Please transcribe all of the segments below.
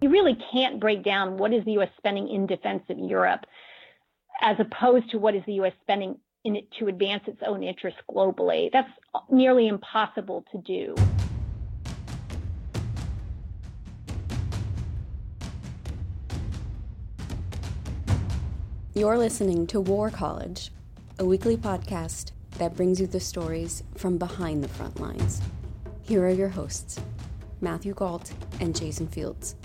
You really can't break down what is the U.S. spending in defense of Europe as opposed to what is the U.S. spending to advance its own interests globally. That's nearly impossible to do. You're listening to War College, a weekly podcast that brings you the stories from behind the front lines. Here are your hosts, Matthew Gault and Jason Fields.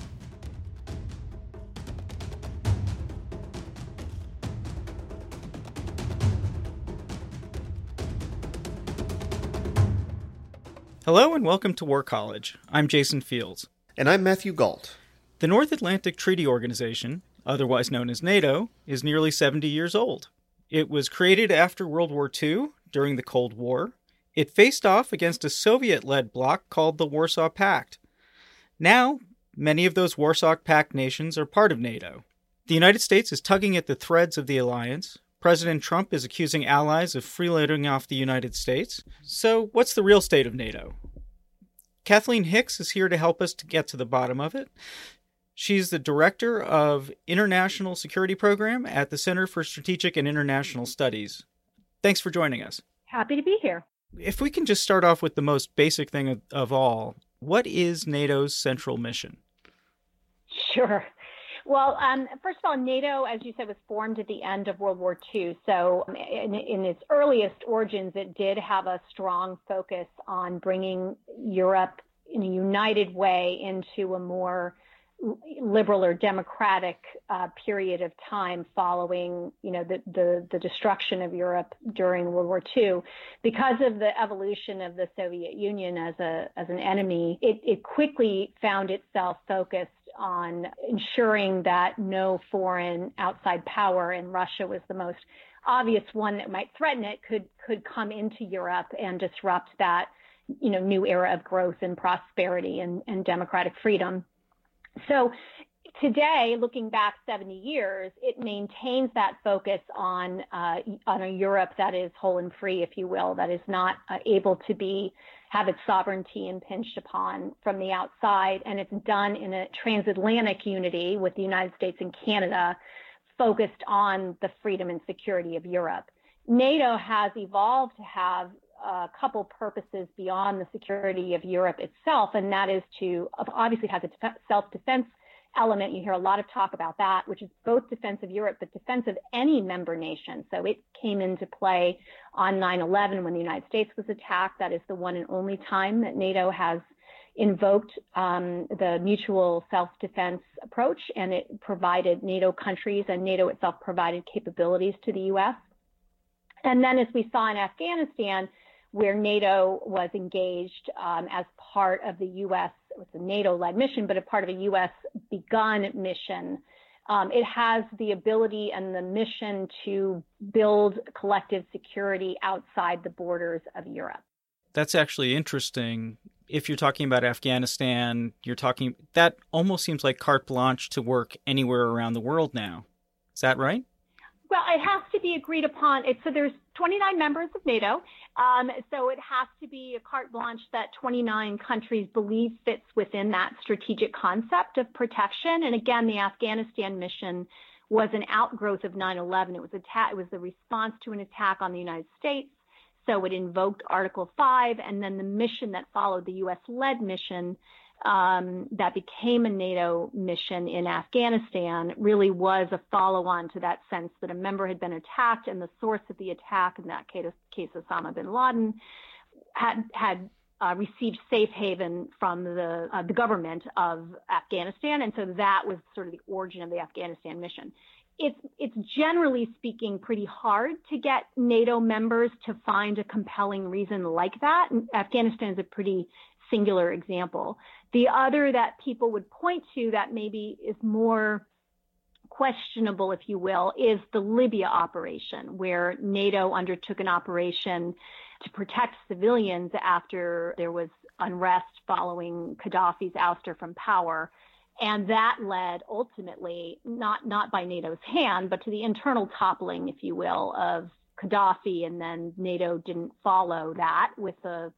Hello and welcome to War College. I'm Jason Fields. And I'm Matthew Gault. The North Atlantic Treaty Organization, otherwise known as NATO, is nearly 70 years old. It was created after World War II during the Cold War. It faced off against a Soviet led bloc called the Warsaw Pact. Now, many of those Warsaw Pact nations are part of NATO. The United States is tugging at the threads of the alliance, President Trump is accusing allies of freeloading off the United States. So, what's the real state of NATO? Kathleen Hicks is here to help us to get to the bottom of it. She's the director of International Security Program at the Center for Strategic and International Studies. Thanks for joining us. Happy to be here. If we can just start off with the most basic thing of, of all, what is NATO's central mission? Sure. Well, um, first of all, NATO, as you said, was formed at the end of World War II. So, in, in, its earliest origins, it did have a strong focus on bringing Europe in a united way into a more liberal or democratic uh, period of time following, you know, the, the, the destruction of Europe during World War II. Because of the evolution of the Soviet Union as a as an enemy, it, it quickly found itself focused on ensuring that no foreign outside power, and Russia was the most obvious one that might threaten it, could could come into Europe and disrupt that, you know, new era of growth and prosperity and, and democratic freedom. So today, looking back 70 years, it maintains that focus on uh, on a Europe that is whole and free, if you will, that is not uh, able to be have its sovereignty impinged upon from the outside, and it's done in a transatlantic unity with the United States and Canada, focused on the freedom and security of Europe. NATO has evolved to have a couple purposes beyond the security of Europe itself, and that is to obviously has a self-defense element. You hear a lot of talk about that, which is both defense of Europe, but defense of any member nation. So it came into play on 9-11 when the United States was attacked. That is the one and only time that NATO has invoked um, the mutual self-defense approach, and it provided NATO countries and NATO itself provided capabilities to the U.S. And then as we saw in Afghanistan, where NATO was engaged um, as part of the U.S. It was a NATO-led mission, but a part of a U.S. begun mission. Um, it has the ability and the mission to build collective security outside the borders of Europe. That's actually interesting. If you're talking about Afghanistan, you're talking that almost seems like carte blanche to work anywhere around the world now. Is that right? Well, it has to be agreed upon. It, so there's 29 members of NATO. Um, so it has to be a carte blanche that 29 countries believe fits within that strategic concept of protection. And again, the Afghanistan mission was an outgrowth of 9/11. It was attack. It was the response to an attack on the United States. So it invoked Article 5, and then the mission that followed, the U.S.-led mission, um, that became a NATO mission in Afghanistan really was a follow on to that sense that a member had been attacked and the source of the attack, in that case, case Osama bin Laden, had had uh, received safe haven from the uh, the government of Afghanistan, and so that was sort of the origin of the Afghanistan mission. It's it's generally speaking pretty hard to get NATO members to find a compelling reason like that. And Afghanistan is a pretty singular example. The other that people would point to that maybe is more questionable, if you will, is the Libya operation, where NATO undertook an operation to protect civilians after there was unrest following Gaddafi's ouster from power. And that led ultimately, not, not by NATO's hand, but to the internal toppling, if you will, of Gaddafi. And then NATO didn't follow that with a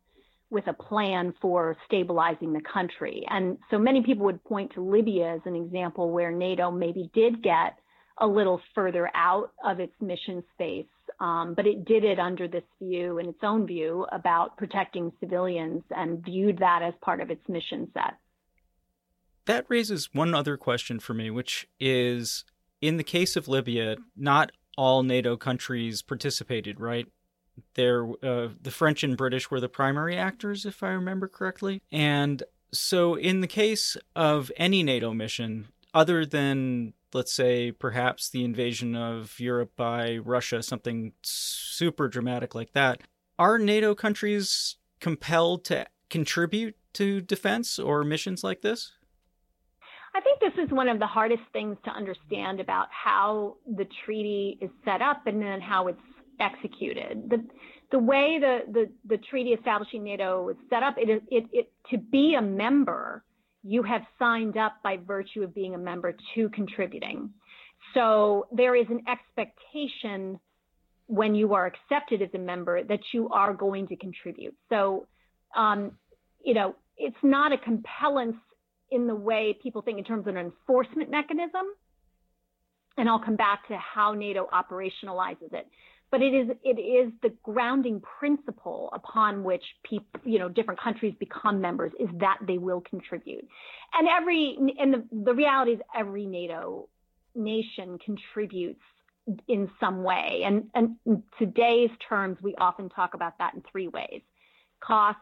with a plan for stabilizing the country. And so many people would point to Libya as an example where NATO maybe did get a little further out of its mission space um, but it did it under this view and its own view about protecting civilians and viewed that as part of its mission set. That raises one other question for me, which is in the case of Libya, not all NATO countries participated, right? There, uh, the French and British were the primary actors, if I remember correctly. And so, in the case of any NATO mission, other than let's say perhaps the invasion of Europe by Russia, something super dramatic like that, are NATO countries compelled to contribute to defense or missions like this? I think this is one of the hardest things to understand about how the treaty is set up and then how it's executed. The the way the, the, the treaty establishing NATO was set up, it it, it to be a member you have signed up by virtue of being a member to contributing. So there is an expectation when you are accepted as a member that you are going to contribute. So, um, you know, it's not a compellence in the way people think in terms of an enforcement mechanism. And I'll come back to how NATO operationalizes it but it is it is the grounding principle upon which people you know different countries become members is that they will contribute. And every and the, the reality is every nato nation contributes in some way. And and in today's terms we often talk about that in three ways. Cost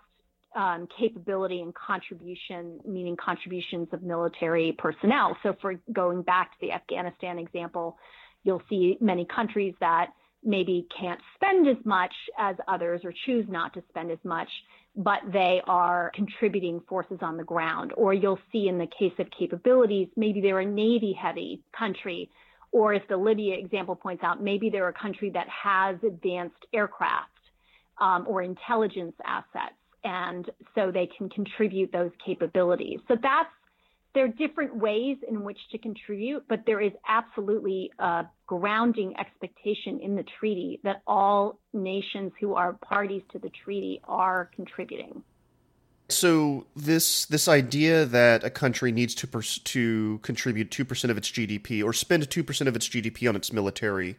um, capability and contribution, meaning contributions of military personnel. So, for going back to the Afghanistan example, you'll see many countries that maybe can't spend as much as others or choose not to spend as much, but they are contributing forces on the ground. Or you'll see in the case of capabilities, maybe they're a Navy heavy country. Or if the Libya example points out, maybe they're a country that has advanced aircraft um, or intelligence assets. And so they can contribute those capabilities. So that's there are different ways in which to contribute, but there is absolutely a grounding expectation in the treaty that all nations who are parties to the treaty are contributing. So this this idea that a country needs to pers- to contribute two percent of its GDP or spend two percent of its GDP on its military,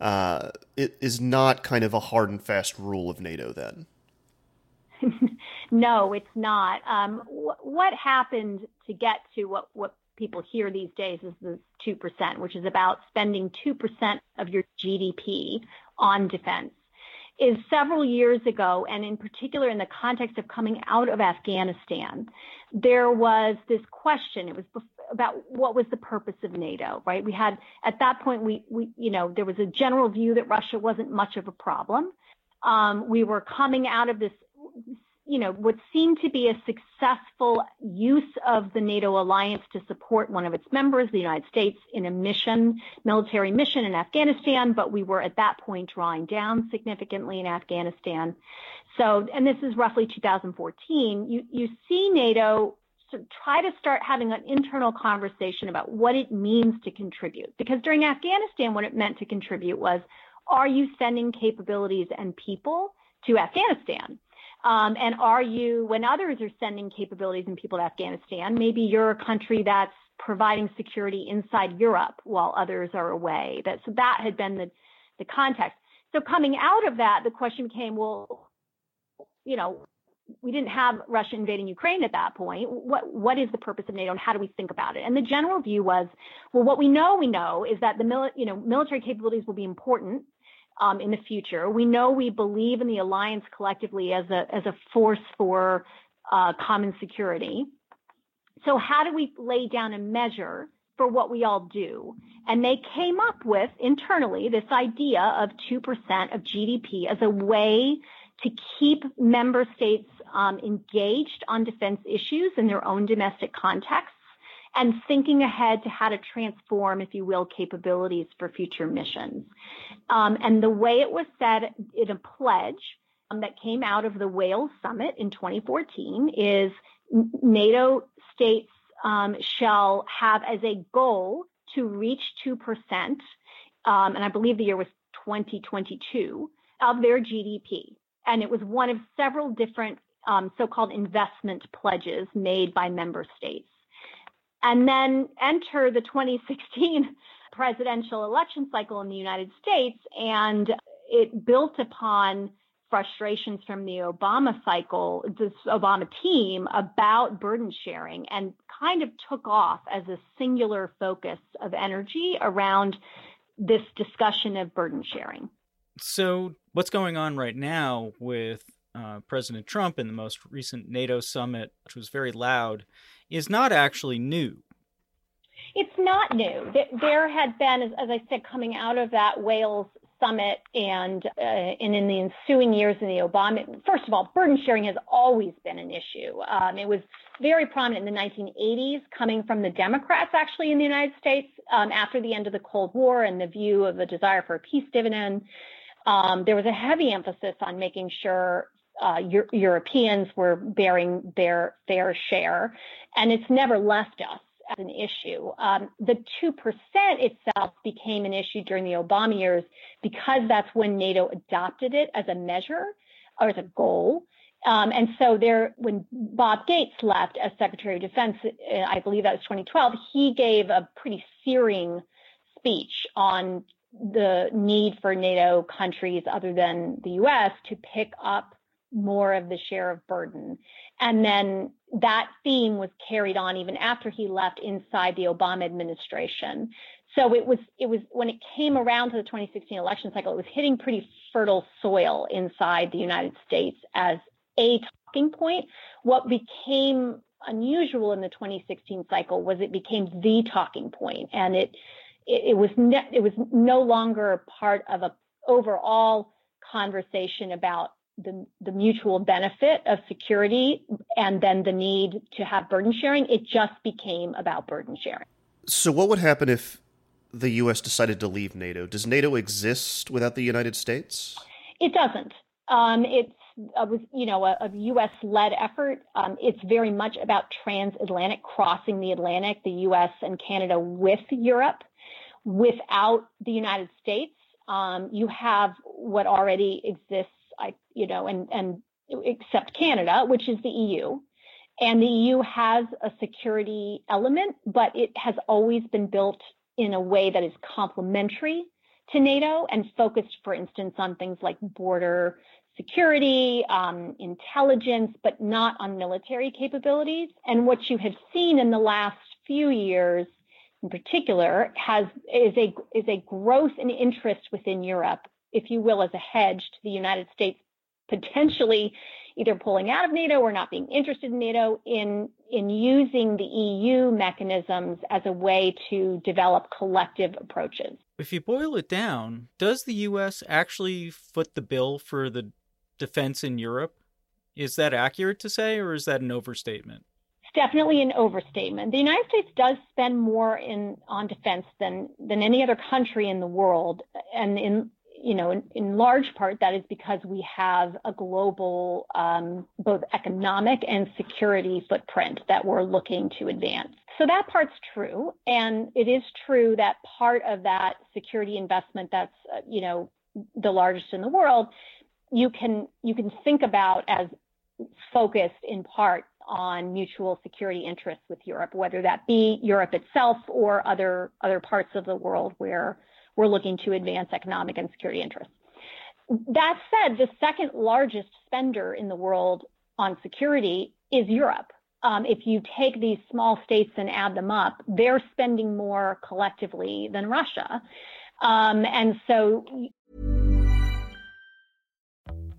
uh, it is not kind of a hard and fast rule of NATO. Then no, it's not. Um, wh- what happened to get to what, what people hear these days is the 2%, which is about spending 2% of your GDP on defense, is several years ago, and in particular in the context of coming out of Afghanistan, there was this question. It was about what was the purpose of NATO, right? We had, at that point, we, we you know, there was a general view that Russia wasn't much of a problem. Um, we were coming out of this you know, what seemed to be a successful use of the NATO alliance to support one of its members, the United States, in a mission, military mission in Afghanistan, but we were at that point drawing down significantly in Afghanistan. So, and this is roughly 2014, you, you see NATO try to start having an internal conversation about what it means to contribute. Because during Afghanistan, what it meant to contribute was, are you sending capabilities and people to Afghanistan? Um, and are you, when others are sending capabilities and people to Afghanistan, maybe you're a country that's providing security inside Europe while others are away. That, so that had been the, the context. So coming out of that, the question became, well, you know, we didn't have Russia invading Ukraine at that point. What what is the purpose of NATO and how do we think about it? And the general view was, well, what we know we know is that the mili- you know military capabilities will be important um, in the future. We know we believe in the alliance collectively as a as a force for uh, common security. So how do we lay down a measure for what we all do? And they came up with internally this idea of 2% of GDP as a way to keep member states um, engaged on defense issues in their own domestic contexts and thinking ahead to how to transform, if you will, capabilities for future missions. Um, and the way it was said in a pledge um, that came out of the Wales summit in 2014 is NATO states um, shall have as a goal to reach 2%, um, and I believe the year was 2022, of their GDP. And it was one of several different um, so-called investment pledges made by member states. And then enter the 2016 presidential election cycle in the United States, and it built upon frustrations from the Obama cycle, this Obama team about burden sharing and kind of took off as a singular focus of energy around this discussion of burden sharing. So, what's going on right now with uh, President Trump in the most recent NATO summit, which was very loud, is not actually new. It's not new. There had been, as I said, coming out of that Wales summit and uh, and in the ensuing years in the Obama, first of all, burden sharing has always been an issue. Um, it was very prominent in the 1980s, coming from the Democrats actually in the United States um, after the end of the Cold War and the view of a desire for a peace dividend. Um, there was a heavy emphasis on making sure uh, Euro- Europeans were bearing their fair share, and it's never left us as an issue. Um, the 2% itself became an issue during the Obama years because that's when NATO adopted it as a measure or as a goal. Um, and so there, when Bob Gates left as Secretary of Defense, uh, I believe that was 2012, he gave a pretty searing speech on the need for NATO countries other than the U.S. to pick up more of the share of burden. And then that theme was carried on even after he left inside the Obama administration. So it was, it was when it came around to the 2016 election cycle, it was hitting pretty fertile soil inside the United States as a talking point. What became unusual in the 2016 cycle was it became the talking point, and it it, it was ne- it was no longer part of a overall conversation about the, the mutual benefit of security and then the need to have burden sharing. It just became about burden sharing. So, what would happen if the U.S. decided to leave NATO? Does NATO exist without the United States? It doesn't. Um, it's uh, was you know a, a U.S. led effort. Um, it's very much about transatlantic crossing the Atlantic, the U.S. and Canada with Europe. Without the United States, um, you have what already exists I, you know, and, and except Canada, which is the EU. And the EU has a security element, but it has always been built in a way that is complementary to NATO and focused, for instance, on things like border security, um, intelligence, but not on military capabilities. And what you have seen in the last few years, in particular, has is a is a growth in interest within Europe if you will, as a hedge to the United States potentially either pulling out of NATO or not being interested in NATO in in using the EU mechanisms as a way to develop collective approaches. If you boil it down, does the US actually foot the bill for the defense in Europe? Is that accurate to say or is that an overstatement? It's definitely an overstatement. The United States does spend more in on defense than than any other country in the world and in you know, in, in, large part, that is because we have a global, um, both economic and security footprint that we're looking to advance. So that part's true. And it is true that part of that security investment that's, uh, you know, the largest in the world, you can, you can think about as focused in part on mutual security interests with Europe, whether that be Europe itself or other, other parts of the world where we're looking to advance economic and security interests. That said, the second largest spender in the world on security is Europe. Um, if you take these small states and add them up, they're spending more collectively than Russia. Um, and so.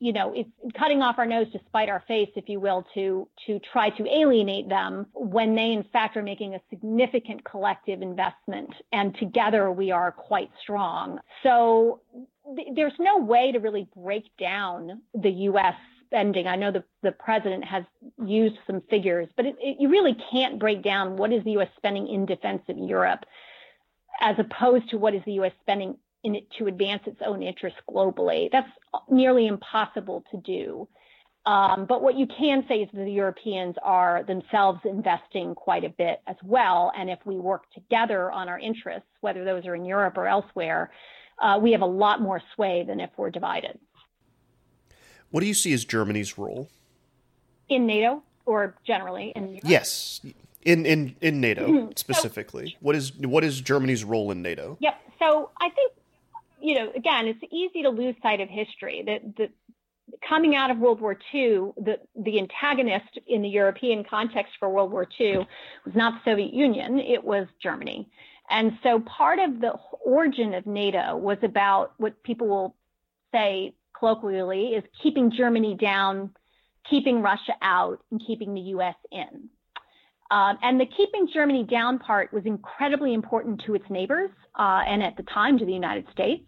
You know, it's cutting off our nose to spite our face, if you will, to to try to alienate them when they in fact are making a significant collective investment, and together we are quite strong. So th- there's no way to really break down the U.S. spending. I know the the president has used some figures, but it, it, you really can't break down what is the U.S. spending in defense of Europe as opposed to what is the U.S. spending in it to advance its own interests globally. That's nearly impossible to do. Um, but what you can say is that the Europeans are themselves investing quite a bit as well. And if we work together on our interests, whether those are in Europe or elsewhere, uh, we have a lot more sway than if we're divided. What do you see as Germany's role? In NATO or generally in Europe? Yes. In in in NATO specifically. So, what is what is Germany's role in NATO? Yep. So I think you know, again, it's easy to lose sight of history. That the coming out of World War II, the the antagonist in the European context for World War II was not the Soviet Union; it was Germany. And so, part of the origin of NATO was about what people will say colloquially is keeping Germany down, keeping Russia out, and keeping the U.S. in. Um, and the keeping Germany down part was incredibly important to its neighbors uh, and at the time to the United States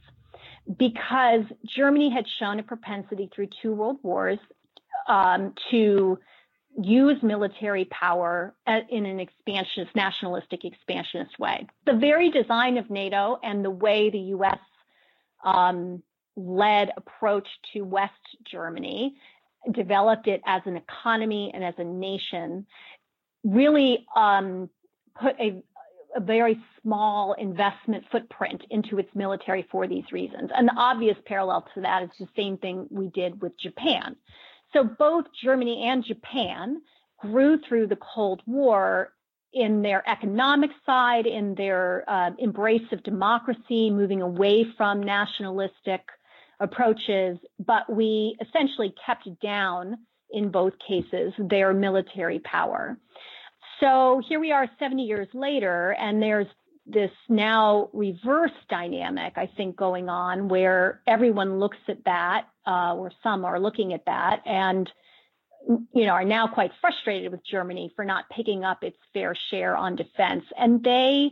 because Germany had shown a propensity through two world wars um, to use military power in an expansionist, nationalistic, expansionist way. The very design of NATO and the way the U.S. Um, led approach to West Germany developed it as an economy and as a nation really um, put a, a very small investment footprint into its military for these reasons. And the obvious parallel to that is the same thing we did with Japan. So both Germany and Japan grew through the Cold War in their economic side, in their uh, embrace of democracy, moving away from nationalistic approaches, but we essentially kept down in both cases their military power. So here we are 70 years later, and there's this now reverse dynamic, I think, going on where everyone looks at that, uh, or some are looking at that, and you know are now quite frustrated with Germany for not picking up its fair share on defense, and they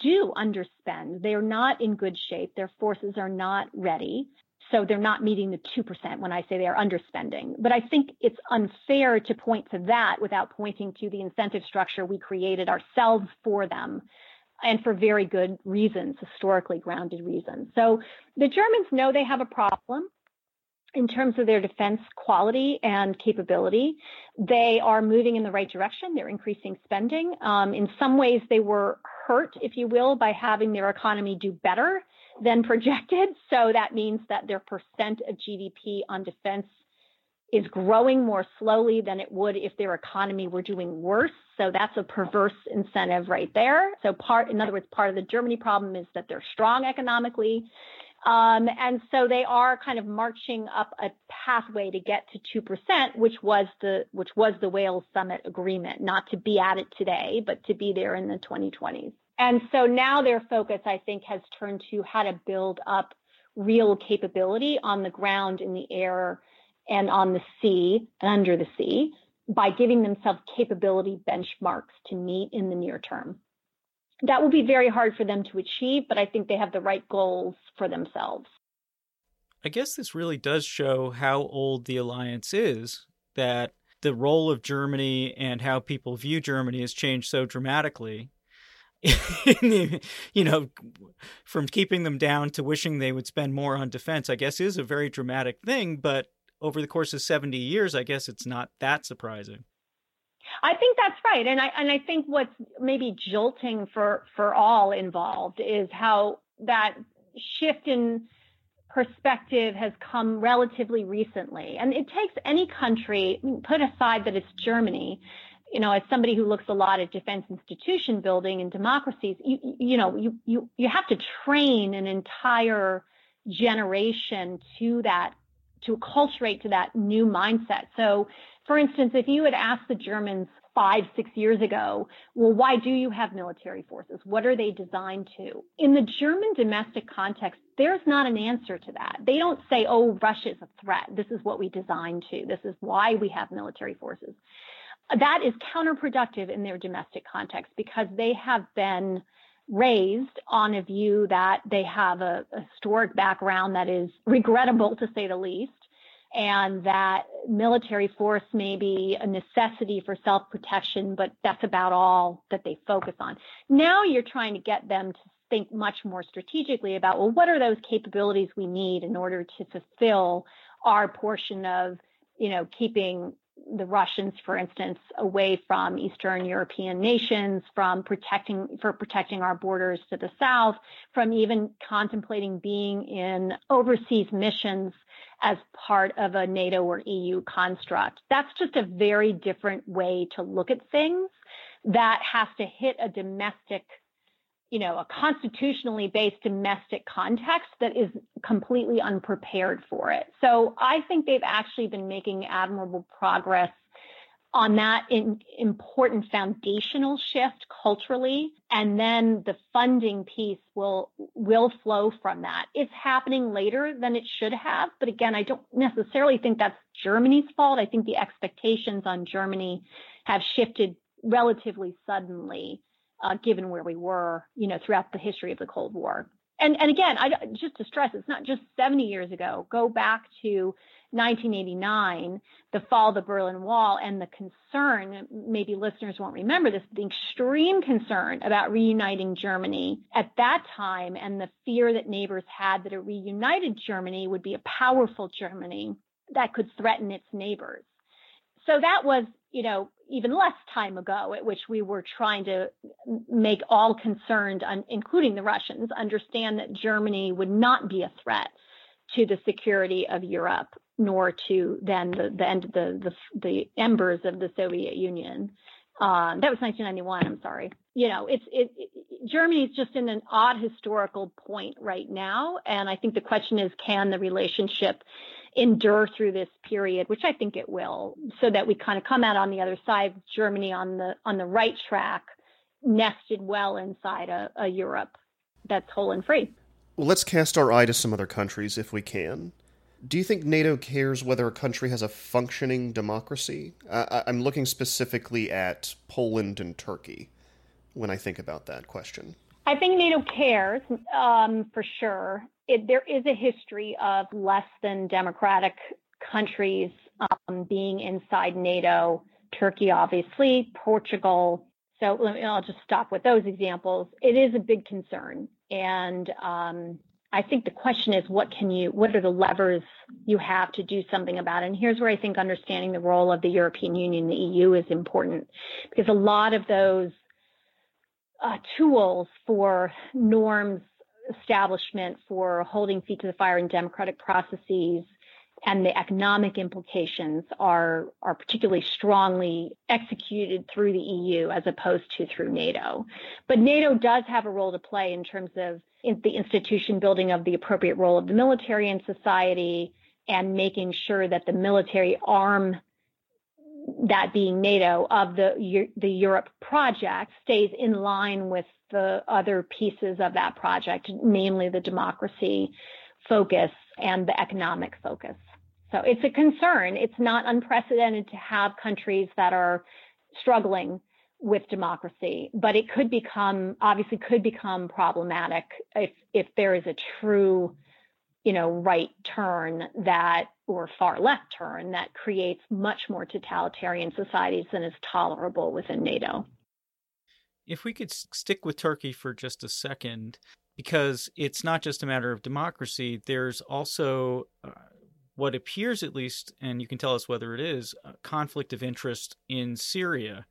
do underspend. They are not in good shape. Their forces are not ready. So they're not meeting the 2% when I say they are underspending. But I think it's unfair to point to that without pointing to the incentive structure we created ourselves for them and for very good reasons, historically grounded reasons. So the Germans know they have a problem in terms of their defense quality and capability. They are moving in the right direction. They're increasing spending. Um, in some ways, they were hurt, if you will, by having their economy do better than projected. So that means that their percent of GDP on defense is growing more slowly than it would if their economy were doing worse. So that's a perverse incentive right there. So part, in other words, part of the Germany problem is that they're strong economically. Um, and so they are kind of marching up a pathway to get to 2%, which was the, which was the Wales summit agreement, not to be at it today, but to be there in the 2020s. And so now their focus, I think, has turned to how to build up real capability on the ground, in the air, and on the sea and under the sea by giving themselves capability benchmarks to meet in the near term. That will be very hard for them to achieve, but I think they have the right goals for themselves. I guess this really does show how old the alliance is, that the role of Germany and how people view Germany has changed so dramatically you know, from keeping them down to wishing they would spend more on defense, I guess is a very dramatic thing. But over the course of 70 years, I guess it's not that surprising. I think that's right, and I and I think what's maybe jolting for for all involved is how that shift in perspective has come relatively recently, and it takes any country, put aside that it's Germany, you know, as somebody who looks a lot at defense institution building and democracies, you you know, you you you have to train an entire generation to that to acculturate to that new mindset. So for instance, if you had asked the Germans five, six years ago, well, why do you have military forces? What are they designed to? In the German domestic context, there's not an answer to that. They don't say, oh, Russia is a threat. This is what we designed to. This is why we have military forces. That is counterproductive in their domestic context because they have been raised on a view that they have a, a historic background that is regrettable to say the least and that military force may be a necessity for self protection, but that's about all that they focus on. Now you're trying to get them to think much more strategically about, well, what are those capabilities we need in order to fulfill our portion of, you know, keeping the Russians, for instance, away from Eastern European nations, from protecting for protecting our borders to the south, from even contemplating being in overseas missions as part of a NATO or EU construct. That's just a very different way to look at things that has to hit a domestic you know, a constitutionally based domestic context that is completely unprepared for it. So I think they've actually been making admirable progress on that important foundational shift culturally and then the funding piece will will flow from that. It's happening later than it should have but again i don't necessarily think that's germany's fault. I think the expectations on germany have shifted relatively suddenly uh, given where we were, you know, throughout the history of the Cold War. And and again, I just to stress, it's not just 70 years ago. Go back to 1989, the fall of the Berlin Wall, and the concern. Maybe listeners won't remember this. The extreme concern about reuniting Germany at that time, and the fear that neighbors had that a reunited Germany would be a powerful Germany that could threaten its neighbors. So that was you know, even less time ago, at which we were trying to make all concerned, including the Russians, understand that Germany would not be a threat to the security of Europe, nor to then the, the end of the, the, the embers of the Soviet Union. Um, that was 1991. I'm sorry. You know, it's it, it Germany's just in an odd historical point right now, and I think the question is, can the relationship endure through this period, which I think it will, so that we kind of come out on the other side, Germany on the on the right track, nested well inside a, a Europe that's whole and free. Well, let's cast our eye to some other countries if we can. Do you think NATO cares whether a country has a functioning democracy? Uh, I'm looking specifically at Poland and Turkey when I think about that question. I think NATO cares um, for sure. It, there is a history of less than democratic countries um, being inside NATO. Turkey, obviously, Portugal. So me, I'll just stop with those examples. It is a big concern, and um, I think the question is, what can you? What are the levers you have to do something about it? And here's where I think understanding the role of the European Union, the EU, is important, because a lot of those uh, tools for norms establishment, for holding feet to the fire in democratic processes, and the economic implications are are particularly strongly executed through the EU as opposed to through NATO. But NATO does have a role to play in terms of the institution building of the appropriate role of the military in society and making sure that the military arm that being NATO of the the Europe project stays in line with the other pieces of that project, namely the democracy focus and the economic focus. So it's a concern. It's not unprecedented to have countries that are struggling with democracy, but it could become obviously could become problematic if if there is a true you know, right turn that or far left turn that creates much more totalitarian societies than is tolerable within NATO. If we could stick with Turkey for just a second, because it's not just a matter of democracy, there's also uh, what appears, at least, and you can tell us whether it is, a conflict of interest in Syria,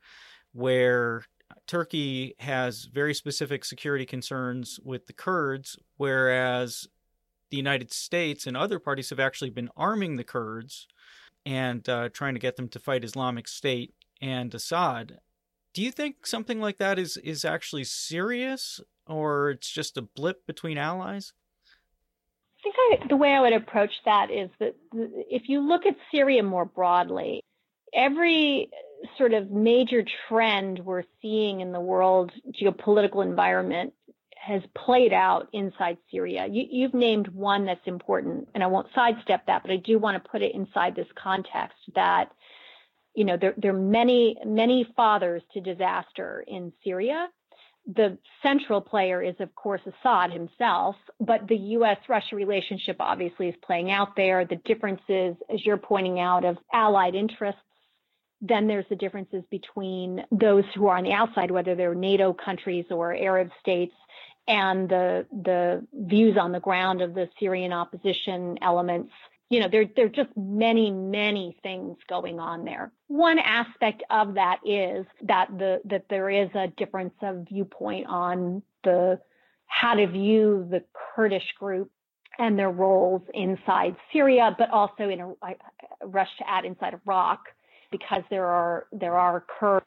where Turkey has very specific security concerns with the Kurds, whereas the United States and other parties have actually been arming the Kurds and uh, trying to get them to fight Islamic State and Assad. Do you think something like that is is actually serious, or it's just a blip between allies? I think I, the way I would approach that is that if you look at Syria more broadly, every sort of major trend we're seeing in the world geopolitical environment has played out inside Syria. You, have named one that's important, and I won't sidestep that, but I do want to put it inside this context that, you know, there, there are many, many fathers to disaster in Syria. The central player is, of course, Assad himself, but the U.S. Russia relationship obviously is playing out there. The differences, as you're pointing out, of allied interests then there's the differences between those who are on the outside, whether they're NATO countries or Arab states, and the the views on the ground of the Syrian opposition elements. You know, there there are just many many things going on there. One aspect of that is that the that there is a difference of viewpoint on the how to view the Kurdish group and their roles inside Syria, but also in a, rush to add inside Iraq because there are there are Kurd,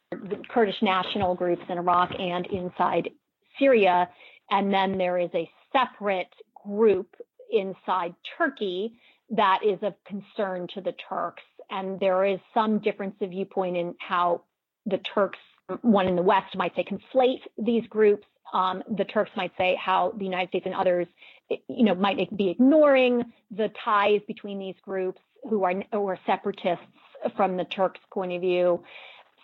Kurdish national groups in Iraq and inside Syria and then there is a separate group inside Turkey that is of concern to the Turks. And there is some difference of viewpoint in how the Turks, one in the West might say, conflate these groups. Um, the Turks might say how the United States and others, you know, might be ignoring the ties between these groups who are, who are separatists from the Turks' point of view.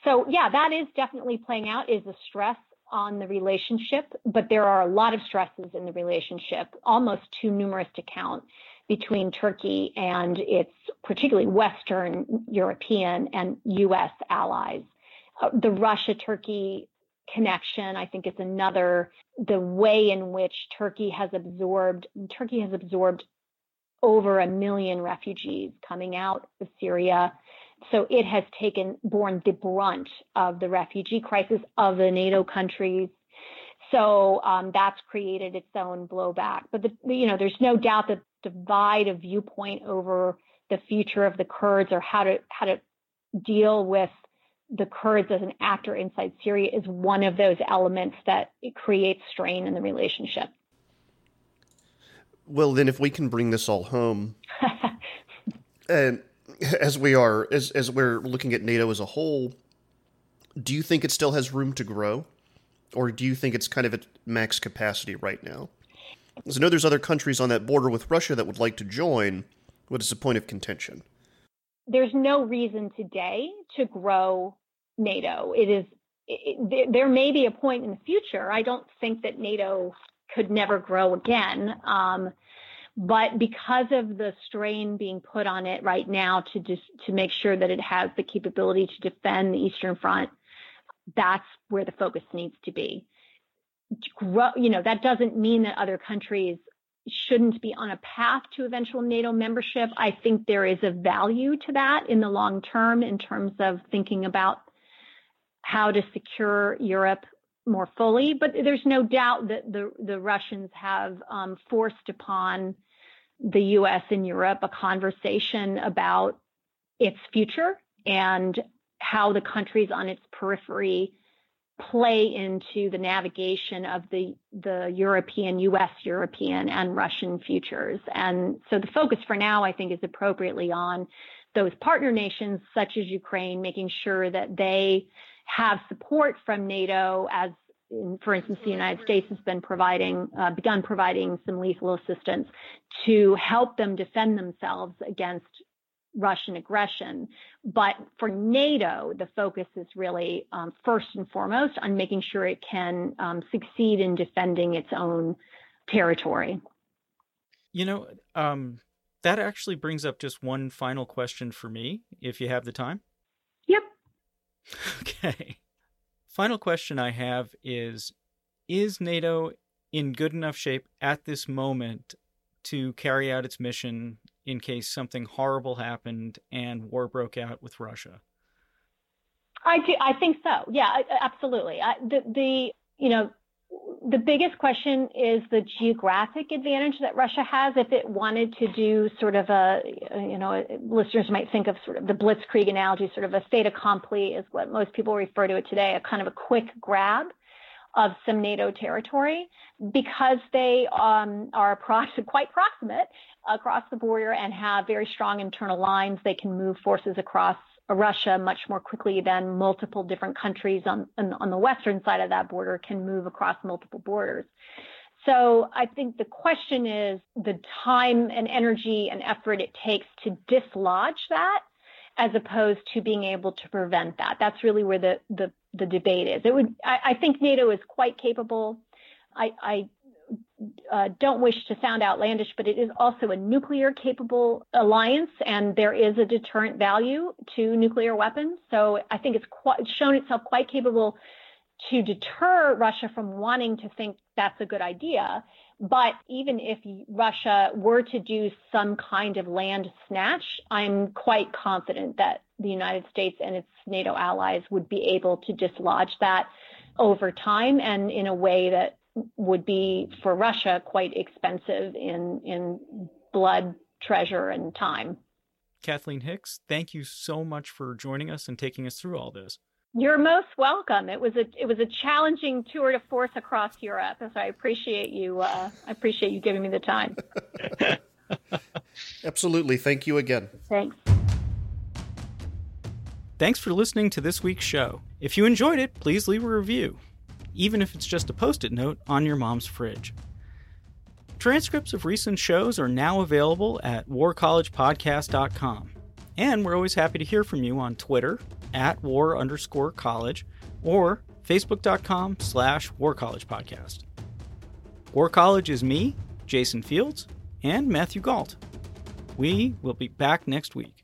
So yeah, that is definitely playing out. Is a stress on the relationship, but there are a lot of stresses in the relationship, almost too numerous to count between Turkey and its particularly Western European and U.S. allies. Uh, the Russia Turkey connection, I think, is another, the way in which Turkey has absorbed, Turkey has absorbed over a million refugees coming out of Syria so it has taken borne the brunt of the refugee crisis of the NATO countries. So um, that's created its own blowback. But the, you know, there's no doubt that divide a viewpoint over the future of the Kurds or how to how to deal with the Kurds as an actor inside Syria is one of those elements that creates strain in the relationship. Well, then, if we can bring this all home, and as we are as as we're looking at NATO as a whole, do you think it still has room to grow, or do you think it's kind of at max capacity right now? Because I know there's other countries on that border with Russia that would like to join. What is the point of contention? There's no reason today to grow NATO. It is it, there may be a point in the future. I don't think that NATO could never grow again. Um, but because of the strain being put on it right now to just to make sure that it has the capability to defend the Eastern Front, that's where the focus needs to be. Grow, you know, that doesn't mean that other countries shouldn't be on a path to eventual NATO membership. I think there is a value to that in the long term in terms of thinking about how to secure Europe more fully. But there's no doubt that the the Russians have um, forced upon the U.S. and Europe a conversation about its future and how the countries on its periphery play into the navigation of the the European, U.S. European, and Russian futures. And so the focus for now, I think, is appropriately on those partner nations such as Ukraine, making sure that they have support from NATO as for instance, the United States has been providing, uh, begun providing some lethal assistance to help them defend themselves against Russian aggression. But for NATO, the focus is really um, first and foremost on making sure it can um, succeed in defending its own territory. You know, um, that actually brings up just one final question for me, if you have the time. Yep. Okay Final question I have is Is NATO in good enough shape at this moment to carry out its mission in case something horrible happened and war broke out with Russia? I do, I think so. Yeah, absolutely. I, the the you know the biggest question is the geographic advantage that Russia has if it wanted to do sort of a, you know, listeners might think of sort of the blitzkrieg analogy, sort of a fait accompli is what most people refer to it today, a kind of a quick grab of some NATO territory because they um, are quite proximate across the border and have very strong internal lines. They can move forces across Russia much more quickly than multiple different countries on, on the western side of that border can move across multiple borders. So I think the question is the time and energy and effort it takes to dislodge that as opposed to being able to prevent that. That's really where the, the, the debate is. It would, I, I think NATO is quite capable. I, I uh, don't wish to sound outlandish, but it is also a nuclear capable alliance, and there is a deterrent value to nuclear weapons. So I think it's quite, shown itself quite capable to deter Russia from wanting to think that's a good idea. But even if Russia were to do some kind of land snatch, I'm quite confident that the United States and its NATO allies would be able to dislodge that over time and in a way that would be for Russia quite expensive in in blood, treasure, and time. Kathleen Hicks, thank you so much for joining us and taking us through all this. You're most welcome. It was a it was a challenging tour de force across Europe, so I appreciate you. Uh, I appreciate you giving me the time. Absolutely. Thank you again. Thanks. Thanks for listening to this week's show. If you enjoyed it, please leave a review even if it's just a post it note on your mom's fridge. Transcripts of recent shows are now available at warcollegepodcast.com. And we're always happy to hear from you on Twitter at war underscore college or facebook.com slash war college podcast. War College is me, Jason Fields, and Matthew Gault. We will be back next week.